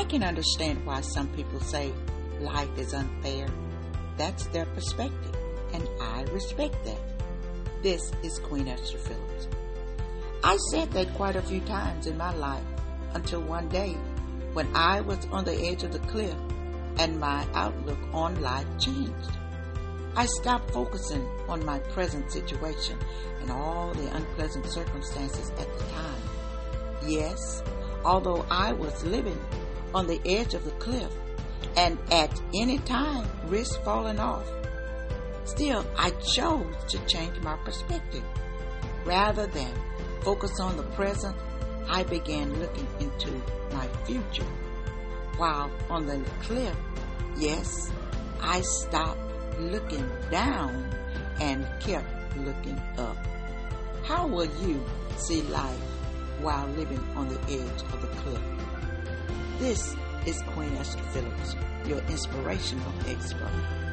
I can understand why some people say life is unfair. That's their perspective, and I respect that. This is Queen Esther Phillips. I said that quite a few times in my life until one day when I was on the edge of the cliff and my outlook on life changed. I stopped focusing on my present situation and all the unpleasant circumstances at the time. Yes, although I was living on the edge of the cliff and at any time risk falling off, still I chose to change my perspective. Rather than focus on the present, I began looking into my future. While on the cliff, yes, I stopped looking down and kept looking up. How will you see life while living on the edge of the cliff? This is Queen Esther Phillips, your inspirational expert.